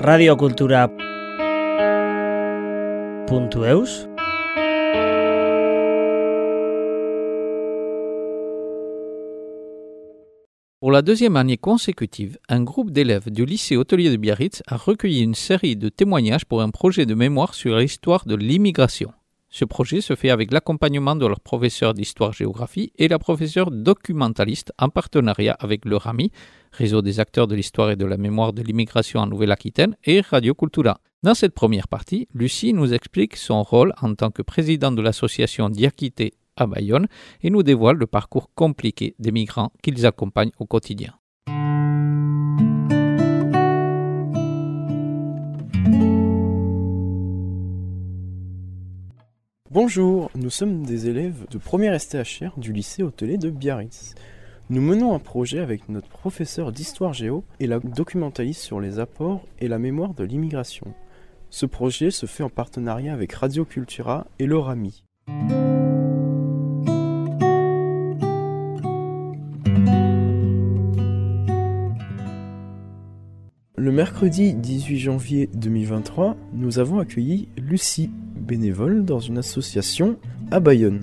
radiocultura.eus Pour la deuxième année consécutive, un groupe d'élèves du lycée hôtelier de Biarritz a recueilli une série de témoignages pour un projet de mémoire sur l'histoire de l'immigration. Ce projet se fait avec l'accompagnement de leur professeur d'histoire-géographie et la professeure documentaliste en partenariat avec le RAMI, Réseau des acteurs de l'histoire et de la mémoire de l'immigration en Nouvelle-Aquitaine, et Radio Cultura. Dans cette première partie, Lucie nous explique son rôle en tant que président de l'association Diakité à Bayonne et nous dévoile le parcours compliqué des migrants qu'ils accompagnent au quotidien. Bonjour, nous sommes des élèves de première STHR du lycée hôtelier de Biarritz. Nous menons un projet avec notre professeur d'histoire géo et la documentaliste sur les apports et la mémoire de l'immigration. Ce projet se fait en partenariat avec Radio Cultura et l'ORAMI. Le mercredi 18 janvier 2023, nous avons accueilli Lucie, bénévole dans une association à Bayonne.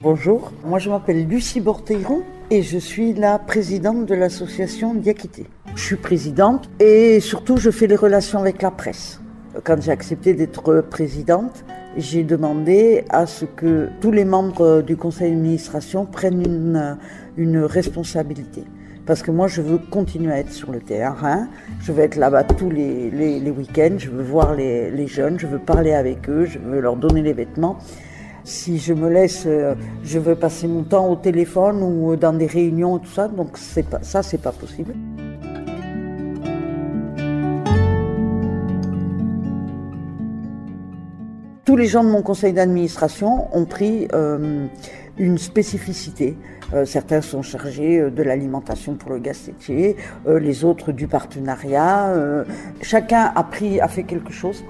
Bonjour, moi je m'appelle Lucie Borteiron et je suis la présidente de l'association Diakité. Je suis présidente et surtout je fais les relations avec la presse. Quand j'ai accepté d'être présidente, j'ai demandé à ce que tous les membres du conseil d'administration prennent une, une responsabilité. Parce que moi, je veux continuer à être sur le terrain. Je veux être là-bas tous les, les, week-ends. Je veux voir les, les, jeunes. Je veux parler avec eux. Je veux leur donner les vêtements. Si je me laisse, euh, je veux passer mon temps au téléphone ou dans des réunions, tout ça. Donc ça, c'est pas possible. Tous les gens de mon conseil d'administration ont pris euh, une spécificité. Euh, certains sont chargés euh, de l'alimentation pour le gaz les autres du partenariat. chacun a pris, a fait quelque chose.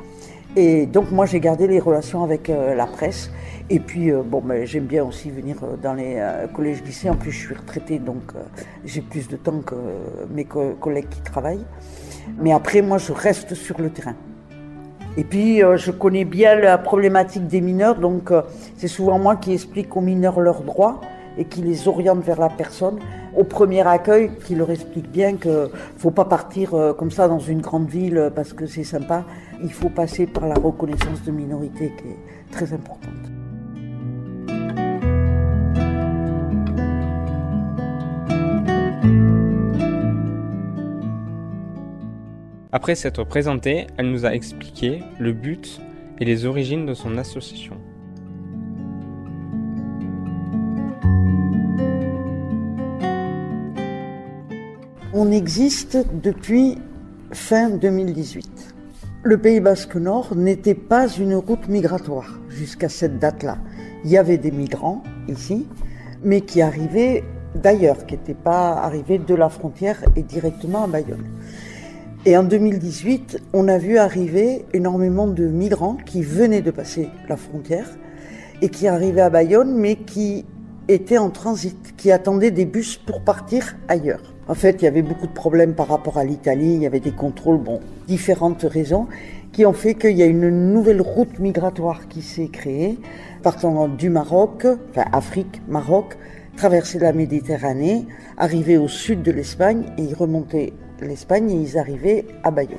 Et donc moi j'ai gardé les relations avec la presse. Et puis bon, ben, j'aime bien aussi venir dans les collèges lycées. En plus je suis retraitée donc j'ai plus de temps que mes co- collègues qui travaillent. Mais après moi je reste sur le terrain. Et puis, euh, je connais bien la problématique des mineurs, donc euh, c'est souvent moi qui explique aux mineurs leurs droits et qui les oriente vers la personne. Au premier accueil, qui leur explique bien qu'il ne faut pas partir euh, comme ça dans une grande ville parce que c'est sympa. Il faut passer par la reconnaissance de minorité qui est très importante. Après s'être présentée, elle nous a expliqué le but et les origines de son association. On existe depuis fin 2018. Le Pays Basque Nord n'était pas une route migratoire jusqu'à cette date-là. Il y avait des migrants ici, mais qui arrivaient d'ailleurs, qui n'étaient pas arrivés de la frontière et directement à Bayonne. Et en 2018, on a vu arriver énormément de migrants qui venaient de passer la frontière et qui arrivaient à Bayonne, mais qui étaient en transit, qui attendaient des bus pour partir ailleurs. En fait, il y avait beaucoup de problèmes par rapport à l'Italie, il y avait des contrôles, bon, différentes raisons qui ont fait qu'il y a une nouvelle route migratoire qui s'est créée, partant du Maroc, enfin Afrique, Maroc, traverser la Méditerranée, arriver au sud de l'Espagne et y remonter l'Espagne et ils arrivaient à Bayonne.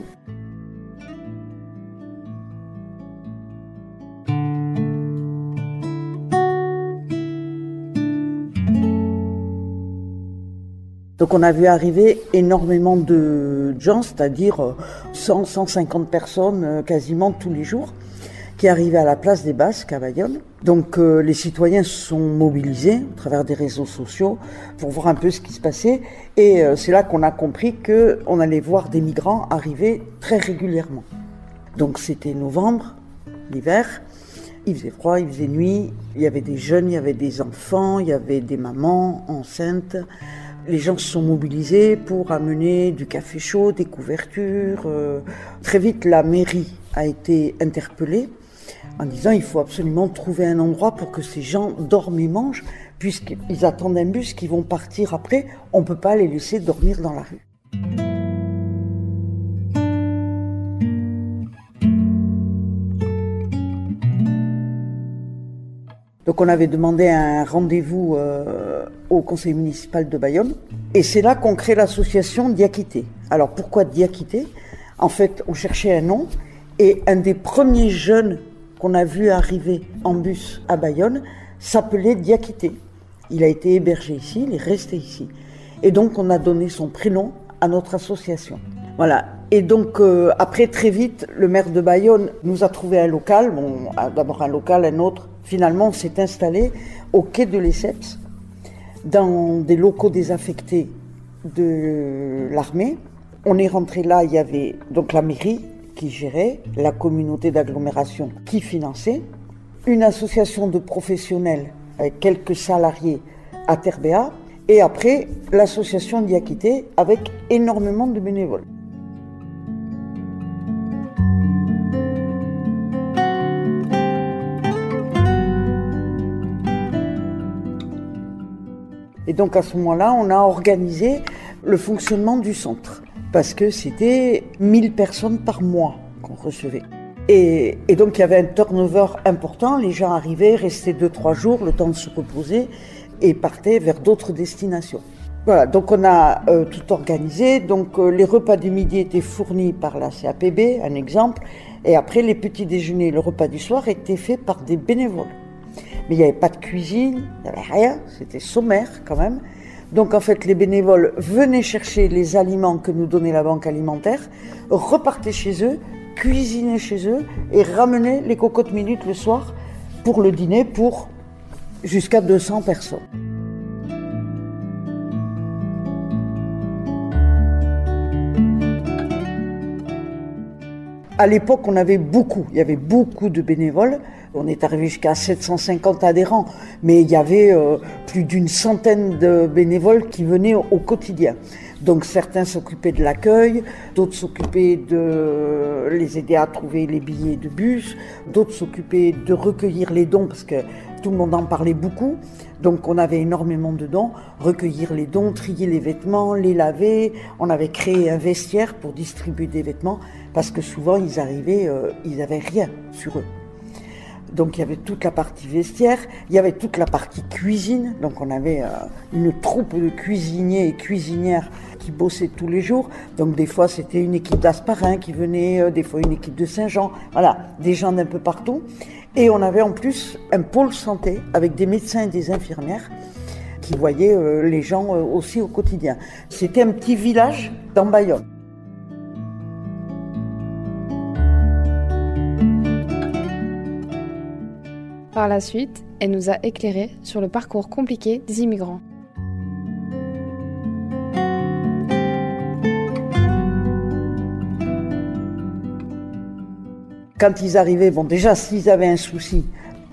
Donc on a vu arriver énormément de gens, c'est-à-dire 100, 150 personnes euh, quasiment tous les jours, qui arrivaient à la place des Basques à Bayonne. Donc euh, les citoyens se sont mobilisés à travers des réseaux sociaux pour voir un peu ce qui se passait. Et euh, c'est là qu'on a compris qu'on allait voir des migrants arriver très régulièrement. Donc c'était novembre, l'hiver. Il faisait froid, il faisait nuit, il y avait des jeunes, il y avait des enfants, il y avait des mamans enceintes. Les gens se sont mobilisés pour amener du café chaud, des couvertures. Euh, Très vite, la mairie a été interpellée en disant il faut absolument trouver un endroit pour que ces gens dorment et mangent, puisqu'ils attendent un bus qui vont partir après, on ne peut pas les laisser dormir dans la rue. Donc on avait demandé un rendez-vous euh, au conseil municipal de Bayonne. Et c'est là qu'on crée l'association Diakité. Alors pourquoi Diakité? En fait, on cherchait un nom. Et un des premiers jeunes qu'on a vu arriver en bus à Bayonne s'appelait Diakité. Il a été hébergé ici, il est resté ici. Et donc on a donné son prénom à notre association. Voilà. Et donc euh, après très vite, le maire de Bayonne nous a trouvé un local. Bon, d'abord un local, un autre Finalement, on s'est installé au quai de Lesseps, dans des locaux désaffectés de l'armée. On est rentré là, il y avait donc la mairie qui gérait, la communauté d'agglomération qui finançait, une association de professionnels avec quelques salariés à Terbéa, et après l'association Diakité avec énormément de bénévoles. Et donc à ce moment-là, on a organisé le fonctionnement du centre parce que c'était 1000 personnes par mois qu'on recevait. Et, donc il y avait un turnover important, les gens arrivaient, restaient 2-3 jours, le temps de se reposer, et partaient vers d'autres destinations. Voilà, donc on a euh, tout organisé. Donc euh, les repas du midi étaient fournis par la CAPB, un exemple, et après les petits déjeuners, le repas du soir étaient faits par des bénévoles. Mais il n'y avait pas de cuisine, il n'y avait rien, c'était sommaire quand même. Donc en fait, les bénévoles venaient chercher les aliments que nous donnait la banque alimentaire, repartaient chez eux, cuisinaient chez eux et ramenaient les cocottes minutes le soir pour le dîner pour jusqu'à 200 personnes. À l'époque, on avait beaucoup, il y avait beaucoup de bénévoles. On est arrivé jusqu'à 750 adhérents, mais il y avait euh, plus d'une centaine de bénévoles qui venaient au, quotidien. Donc certains s'occupaient de l'accueil, d'autres s'occupaient de les aider à trouver les billets de bus, d'autres s'occupaient de recueillir les dons parce que tout le monde en parlait beaucoup. Donc on avait énormément de dons, recueillir les dons, trier les vêtements, les laver. On avait créé un vestiaire pour distribuer des vêtements parce que souvent ils arrivaient, euh, ils n'avaient rien sur eux. Donc il y avait toute la partie vestiaire, il y avait toute la partie cuisine. Donc on avait euh, une troupe de cuisiniers et cuisinières qui bossaient tous les jours. Donc des fois c'était une équipe d'Asparin qui venait, euh, des fois une équipe de Saint-Jean. Voilà, des gens d'un peu partout. Et on avait en plus un pôle santé avec des médecins et des infirmières qui voyaient les gens aussi au quotidien. C'était un petit village dans Bayonne. Par la suite, elle nous a éclairé sur le parcours compliqué des immigrants. Quand ils arrivaient, bon déjà s'ils avaient un souci,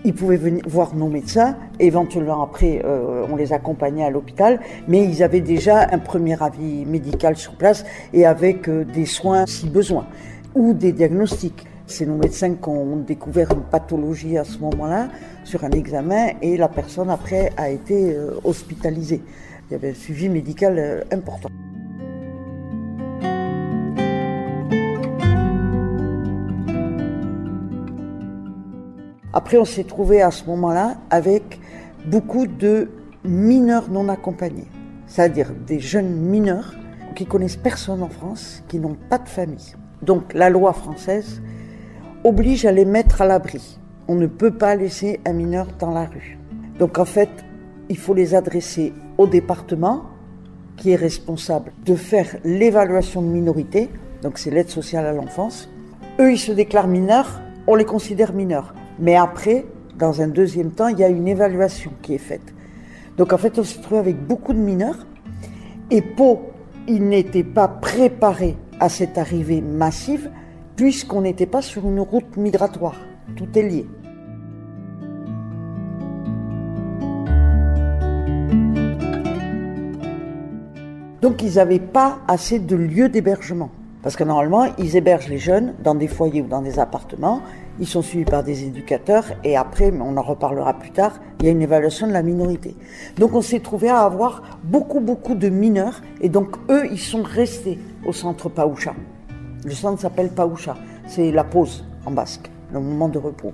ils pouvaient venir voir nos médecins. Éventuellement après, euh, on les accompagnait à l'hôpital, mais ils avaient déjà un premier avis médical sur place et avec euh, des soins si besoin ou des diagnostics. C'est nos médecins qui ont découvert une pathologie à ce moment-là sur un examen et la personne après a été euh, hospitalisée. Il y avait un suivi médical euh, important. Après, on s'est trouvé à ce moment-là avec beaucoup de mineurs non accompagnés, c'est-à-dire des jeunes mineurs qui connaissent personne en France, qui n'ont pas de famille. Donc la loi française oblige à les mettre à l'abri. On ne peut pas laisser un mineur dans la rue. Donc en fait, il faut les adresser au département qui est responsable de faire l'évaluation de minorité, donc c'est l'aide sociale à l'enfance. Eux, ils se déclarent mineurs, on les considère mineurs. Mais après, dans un deuxième temps, il y a une évaluation qui est faite. Donc en fait, on se trouve avec beaucoup de mineurs. Et Pau, il n'était pas préparé à cette arrivée massive puisqu'on n'était pas sur une route migratoire. Tout est lié. Donc ils n'avaient pas assez de lieux d'hébergement. Parce que normalement, ils hébergent les jeunes dans des foyers ou dans des appartements. Ils sont suivis par des éducateurs et après, on en reparlera plus tard, il y a une évaluation de la minorité. Donc on s'est trouvé à avoir beaucoup, beaucoup de mineurs et donc eux, ils sont restés au centre Paoucha. Le centre s'appelle Paoucha, c'est la pause en basque, le moment de repos.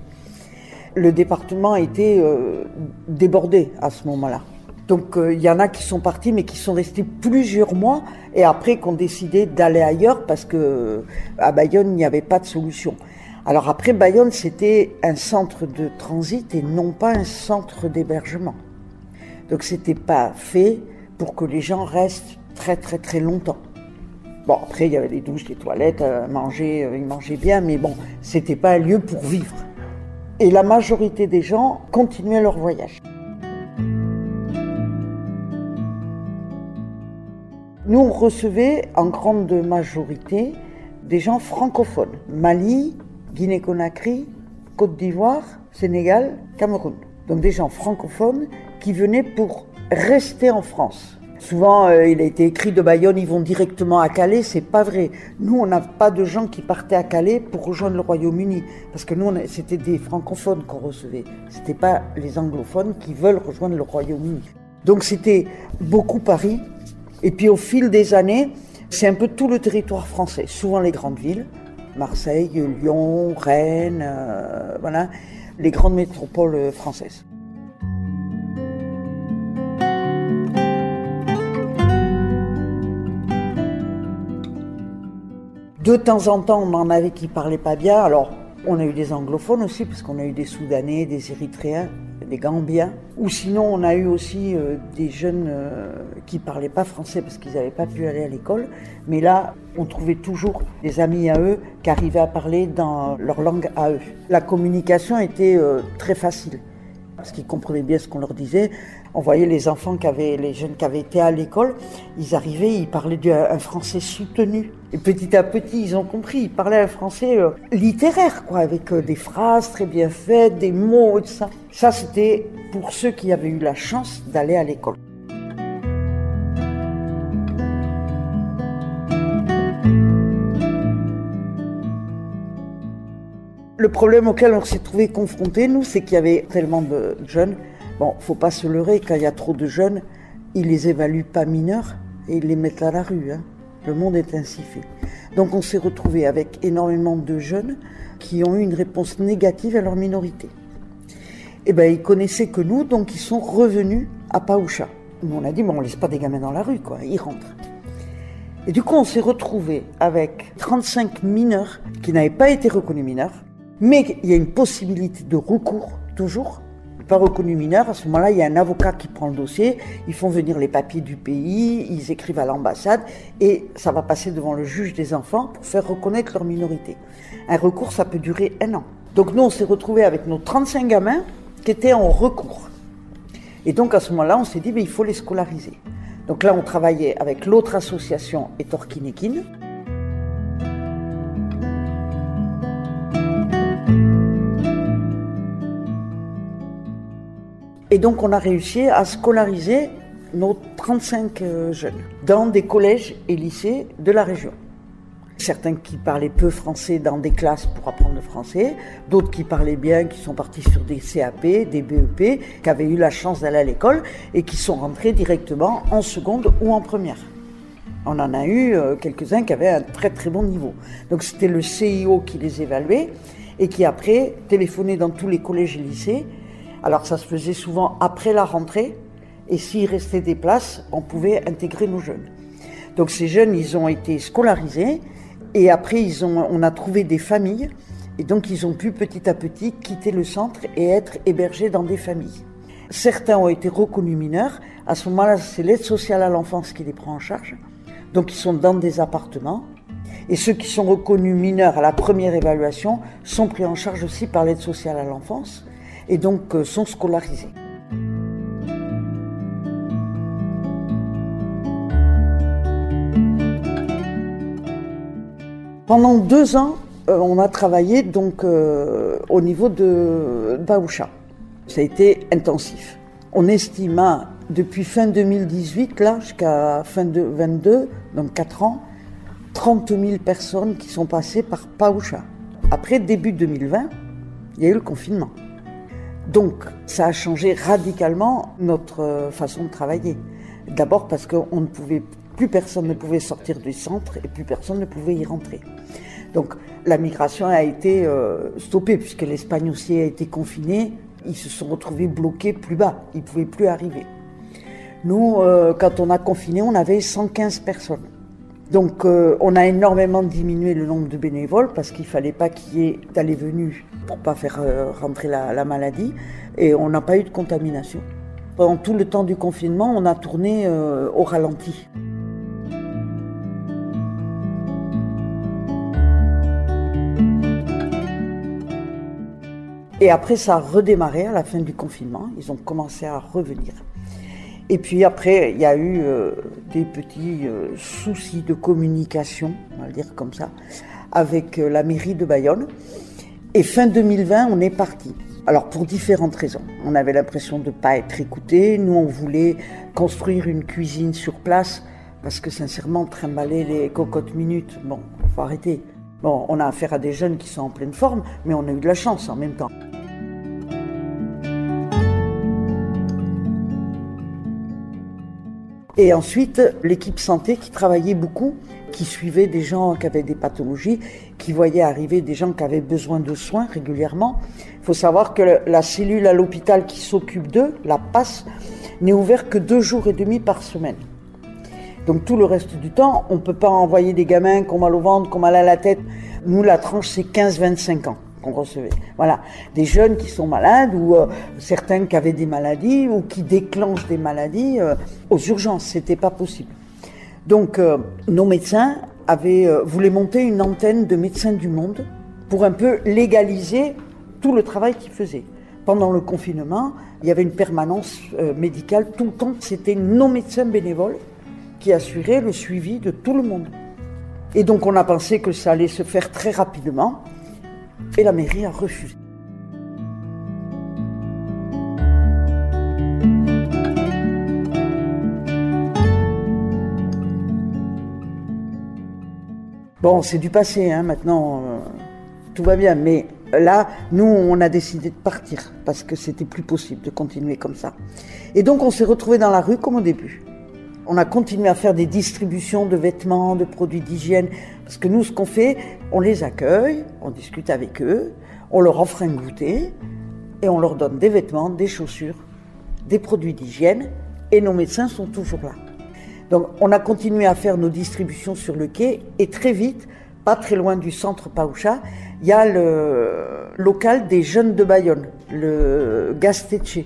Le département a été euh, débordé à ce moment-là. Donc euh, il y en a qui sont partis, mais qui sont restés plusieurs mois, et après qu'on décidé d'aller ailleurs parce que à Bayonne il n'y avait pas de solution. Alors après Bayonne c'était un centre de transit et non pas un centre d'hébergement. Donc c'était pas fait pour que les gens restent très très très longtemps. Bon après il y avait des douches, des toilettes, euh, manger, euh, ils mangeaient bien, mais bon c'était pas un lieu pour vivre. Et la majorité des gens continuaient leur voyage. Nous, on recevait en grande majorité des gens francophones. Mali, Guinée-Conakry, Côte d'Ivoire, Sénégal, Cameroun. Donc des gens francophones qui venaient pour rester en France. Souvent, euh, il a été écrit de Bayonne, ils vont directement à Calais. C'est pas vrai. Nous, on n'a pas de gens qui partaient à Calais pour rejoindre le Royaume-Uni, parce que nous, c'était des francophones qu'on recevait. C'était pas les anglophones qui veulent rejoindre le Royaume-Uni. Donc c'était beaucoup Paris, et puis au fil des années, c'est un peu tout le territoire français, souvent les grandes villes, Marseille, Lyon, Rennes, euh, voilà, les grandes métropoles françaises. De temps en temps, on en avait qui parlaient pas bien. Alors, on a eu des anglophones aussi, parce qu'on a eu des Soudanais, des Érythréens, des Gambiens. Ou sinon, on a eu aussi euh, des jeunes euh, qui parlaient pas français parce qu'ils n'avaient pas pu aller à l'école. Mais là, on trouvait toujours des amis à eux qui arrivaient à parler dans leur langue à eux. La communication était euh, très facile parce qu'ils comprenaient bien ce qu'on leur disait. On voyait les enfants qui avaient, les jeunes qui avaient été à l'école, ils arrivaient, ils parlaient un français soutenu. Et petit à petit, ils ont compris, ils parlaient un français euh, littéraire, quoi, avec euh, des phrases très bien faites, des mots et tout ça. Ça, c'était pour ceux qui avaient eu la chance d'aller à l'école. Le problème auquel on s'est trouvé confronté, nous, c'est qu'il y avait tellement de jeunes. Bon, faut pas se leurrer, quand il y a trop de jeunes, ils les évaluent pas mineurs et ils les mettent à la rue. Hein. Le monde est ainsi fait. Donc on s'est retrouvé avec énormément de jeunes qui ont eu une réponse négative à leur minorité. Eh ben ils connaissaient que nous, donc ils sont revenus à Paoucha. On a dit, bon on laisse pas des gamins dans la rue, quoi, ils rentrent. Et du coup on s'est retrouvé avec 35 mineurs qui n'avaient pas été reconnus mineurs, mais il y a une possibilité de recours, toujours, pas reconnu mineur, à ce moment-là, il y a un avocat qui prend le dossier, ils font venir les papiers du pays, ils écrivent à l'ambassade, et ça va passer devant le juge des enfants pour faire reconnaître leur minorité. Un recours, ça peut durer un an. Donc nous, on s'est retrouvés avec nos 35 gamins qui étaient en recours. Et donc à ce moment-là, on s'est dit, mais il faut les scolariser. Donc là, on travaillait avec l'autre association, Etorkinekin, Et donc on a réussi à scolariser nos 35 euh, jeunes dans des collèges et lycées de la région. Certains qui parlaient peu français dans des classes pour apprendre le français, d'autres qui parlaient bien, qui sont partis sur des CAP, des BEP, qui avaient eu la chance d'aller à l'école et qui sont rentrés directement en seconde ou en première. On en a eu euh, quelques-uns qui avaient un très très bon niveau. Donc c'était le CIO qui les évaluait et qui après téléphonait dans tous les collèges et lycées alors ça se faisait souvent après la rentrée, et s'il restait des places, on pouvait intégrer nos jeunes. Donc ces jeunes, ils ont été scolarisés, et après on a trouvé des familles, et donc ils ont pu petit à petit quitter le centre et être hébergés dans des familles. Certains ont été reconnus mineurs, à ce moment-là c'est l'aide sociale à l'enfance qui les prend en charge, donc ils sont dans des appartements, et ceux qui sont reconnus mineurs à la première évaluation sont pris en charge aussi par l'aide sociale à l'enfance et donc euh, sont scolarisés. Pendant deux ans, euh, on a travaillé donc euh, au niveau de Baoucha. Ça a été intensif. On estima depuis fin 2018 là jusqu'à fin 2022, donc quatre ans, 30 000 personnes qui sont passées par Paoucha. Après, début 2020, il y a eu le confinement. Donc, ça a changé radicalement notre euh, façon de travailler. D'abord parce ne pouvait plus personne ne pouvait sortir du centre et plus personne ne pouvait y rentrer. Donc, la migration a été euh, stoppée puisque l'Espagne aussi a été confinée. Ils se sont retrouvés bloqués plus bas. Ils ne pouvaient plus arriver. Nous, euh, quand on a confiné, on avait 115 personnes. Donc on a énormément diminué le nombre de bénévoles parce qu'il fallait pas qu'il y ait d'allées-venues pour pas faire euh, rentrer la, maladie et on n'a pas eu de contamination. Pendant tout le temps du confinement, on a tourné au ralenti. Et après, ça a redémarré à la fin du confinement. Ils ont commencé à revenir. Et puis après, il y a eu euh, des petits euh, soucis de communication, on va le dire comme ça, avec euh, la mairie de Bayonne. Et fin 2020, on est parti. Alors pour différentes raisons. On avait l'impression de ne pas être écouté. Nous, on voulait construire une cuisine sur place parce que sincèrement, trimballer les cocottes minutes, bon, faut arrêter. Bon, on a affaire à des jeunes qui sont en pleine forme, mais on a eu de la chance en même temps. Et ensuite, l'équipe santé qui travaillait beaucoup, qui suivait des gens qui avaient des pathologies, qui voyait arriver des gens qui avaient besoin de soins régulièrement. Il faut savoir que la cellule à l'hôpital qui s'occupe d'eux, la passe, n'est ouverte que deux jours et demi par semaine. Donc tout le reste du temps, on ne peut pas envoyer des gamins qui ont mal au ventre, qui ont mal à la tête. Nous, la tranche, c'est 15-25 ans qu'on recevait. Voilà, des jeunes qui sont malades ou euh, certains qui avaient des maladies ou qui déclenchent des maladies euh, aux urgences. C'était pas possible. Donc, euh, nos médecins avaient voulu monter une antenne de médecins du monde pour un peu légaliser tout le travail qu'ils faisaient. Pendant le confinement, il y avait une permanence médicale tout le temps. C'était nos médecins bénévoles qui assuraient le suivi de tout le monde. Et donc on a pensé que ça allait se faire très rapidement. Et la mairie a refusé. Bon, c'est du passé, hein, maintenant, euh, tout va bien. Mais là, nous, on a décidé de partir parce que c'était plus possible de continuer comme ça. Et donc, on s'est retrouvés dans la rue comme au début. On a continué à faire des distributions de vêtements, de produits d'hygiène, parce que nous, ce qu'on fait, on les accueille, on discute avec eux, on leur offre un goûter, et on leur donne des vêtements, des chaussures, des produits d'hygiène, et nos médecins sont toujours là. Donc on a continué à faire nos distributions sur le quai, et très vite, pas très loin du centre Paoucha, il y a le local des jeunes de Bayonne, le Gasteche.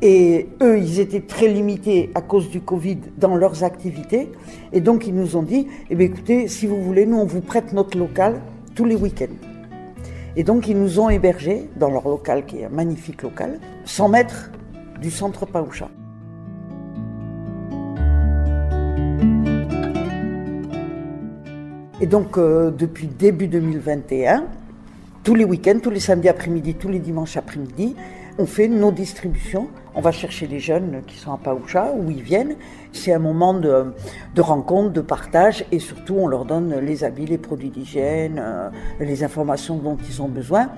Et eux, ils étaient très limités à cause du Covid dans leurs activités. Et donc, ils nous ont dit, eh bien, écoutez, si vous voulez, nous, on vous prête notre local tous les week-ends. Et donc, ils nous ont hébergés dans leur local, qui est un magnifique local, 100 mètres du centre Paoucha. Et donc, euh, depuis début 2021, tous les week-ends, tous les samedis après-midi, tous les dimanches après-midi, on fait nos distributions. On va chercher les jeunes qui sont à Paoucha, où ils viennent. C'est un moment de, rencontre, de partage, et surtout on leur donne les habits, les produits d'hygiène, euh, les informations dont ils ont besoin.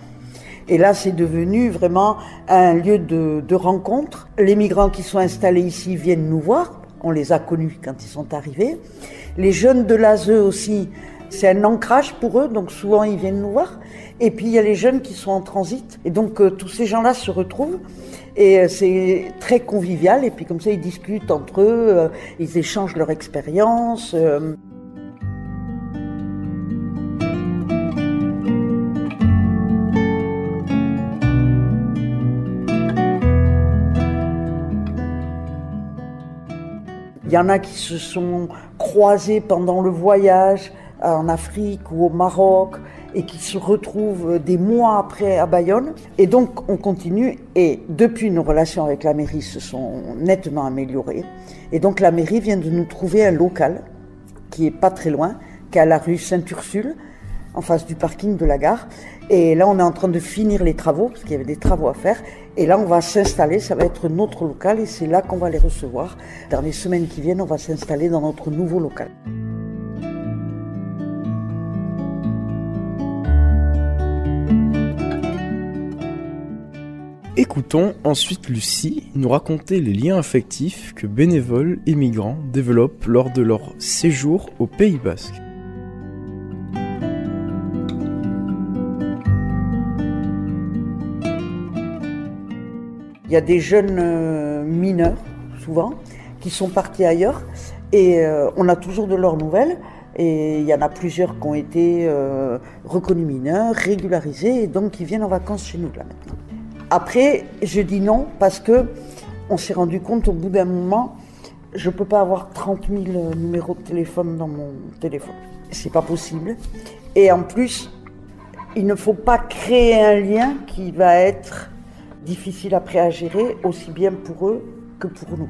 Et là, c'est devenu vraiment un lieu de, de rencontre. Les migrants qui sont installés ici viennent nous voir. On les a connus quand ils sont arrivés. Les jeunes de l'ASE aussi, c'est un ancrage pour eux, donc souvent ils viennent nous voir. Et puis il y a les jeunes qui sont en transit. Et donc euh, tous ces gens-là se retrouvent. Et euh, c'est très convivial. Et puis comme ça, ils discutent entre eux, euh, ils échangent leur expérience. Il y en a qui se sont croisés pendant le voyage en Afrique ou au Maroc et qui se retrouvent des mois après à Bayonne. Et donc on continue et depuis nos relations avec la mairie se sont nettement améliorées. Et donc la mairie vient de nous trouver un local qui est pas très loin, qui est à la rue Sainte-Ursule, en face du parking de la gare. Et là on est en train de finir les travaux, parce qu'il y avait des travaux à faire. Et là, on va s'installer, ça va être notre local et c'est là qu'on va les recevoir. Dans les semaines qui viennent, on va s'installer dans notre nouveau local. Écoutons ensuite Lucie nous raconter les liens affectifs que bénévoles et migrants développent lors de leur séjour au Pays Basque. Il y a des jeunes euh, mineurs, souvent, qui sont partis ailleurs et euh, on a toujours de leurs nouvelles. Et il y en a plusieurs qui ont été euh, reconnus mineurs, régularisés, et donc qui viennent en vacances chez nous là maintenant. Après, je dis non parce que on s'est rendu compte au bout d'un moment, je ne peux pas avoir 30 000 numéros de téléphone dans mon téléphone. C'est pas possible. Et en plus, il ne faut pas créer un lien qui va être difficile après à gérer, aussi bien pour eux que pour nous.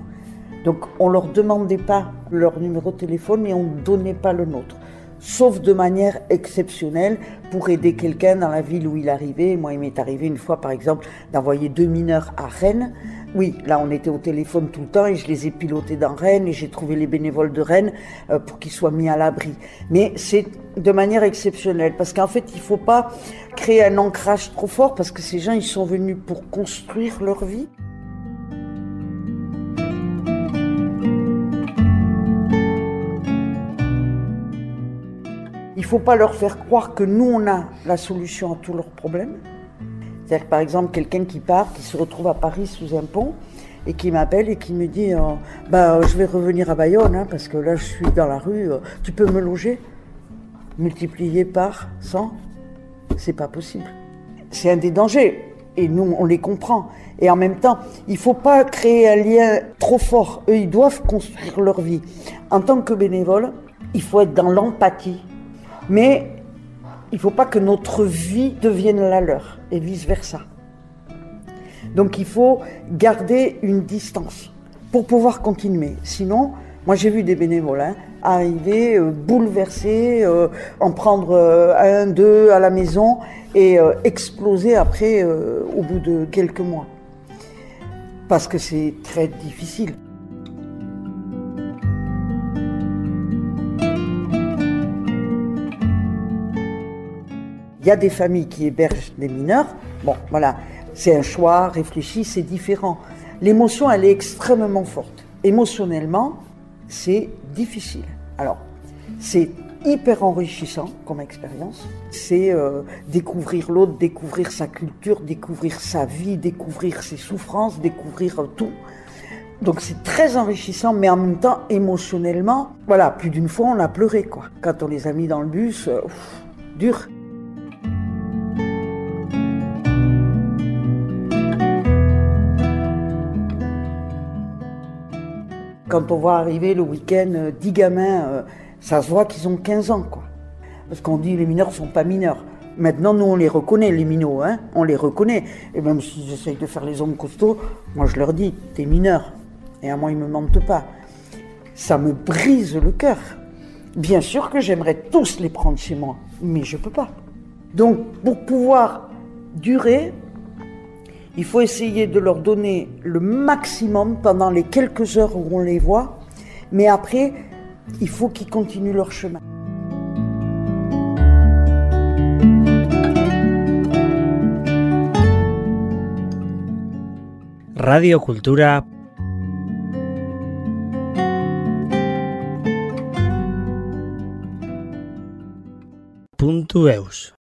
Donc on leur demandait pas leur numéro de téléphone et on ne donnait pas le nôtre. Sauf de manière exceptionnelle pour aider quelqu'un dans la ville où il arrivait. Moi, il m'est arrivé une fois, par exemple, d'envoyer deux mineurs à Rennes. Oui, là, on était au téléphone tout le temps et je les ai pilotés dans Rennes et j'ai trouvé les bénévoles de Rennes euh, pour qu'ils soient mis à l'abri. Mais c'est de manière exceptionnelle parce qu'en fait, il faut pas créer un ancrage trop fort parce que ces gens, ils sont venus pour construire leur vie. Il ne faut pas leur faire croire que nous, on a la solution à tous leurs problèmes. C'est-à-dire que, par exemple, quelqu'un qui part, qui se retrouve à Paris sous un pont, et qui m'appelle et qui me dit euh, bah, Je vais revenir à Bayonne, hein, parce que là, je suis dans la rue, euh, tu peux me loger? Multiplié par 100, c'est pas possible. C'est un des dangers, et nous, on les comprend. Et en même temps, il faut pas créer un lien trop fort. Eux, ils doivent construire leur vie. En tant que bénévole, il faut être dans l'empathie mais il ne faut pas que notre vie devienne la leur et vice-versa. Donc il faut garder une distance pour pouvoir continuer. Sinon, moi j'ai vu des bénévoles hein, arriver euh, bouleversés, euh, en prendre euh, un, deux à la maison et exploser après au bout de quelques mois. Parce que c'est très difficile. Y a des familles qui hébergent des mineurs. Bon, voilà, c'est un choix réfléchi, c'est différent. L'émotion, elle est extrêmement forte. Émotionnellement, c'est difficile. Alors, c'est hyper enrichissant comme expérience. C'est euh, découvrir l'autre, découvrir sa culture, découvrir sa vie, découvrir ses souffrances, découvrir tout. Donc c'est très enrichissant, mais en même temps, émotionnellement, voilà, plus d'une fois, on a pleuré, quoi. Quand on les a mis dans le bus, euh, dur. Quand on voit arriver le week-end 10 euh, gamins, euh, ça se voit qu'ils ont 15 ans, quoi. Parce qu'on dit les mineurs sont pas mineurs. Maintenant, nous, on les reconnaît, les minots, hein on les reconnaît. Et même s'ils essayent de faire les hommes costauds, moi, je leur dis, t'es mineur. Et à moi, ils me mentent pas. Ça me brise le cœur. Bien sûr que j'aimerais tous les prendre chez moi, mais je peux pas. Donc, pour pouvoir durer, il faut essayer de leur donner le maximum pendant les quelques heures où on les voit, mais après, il faut qu'ils continuent leur chemin. Radio Cultura. Punto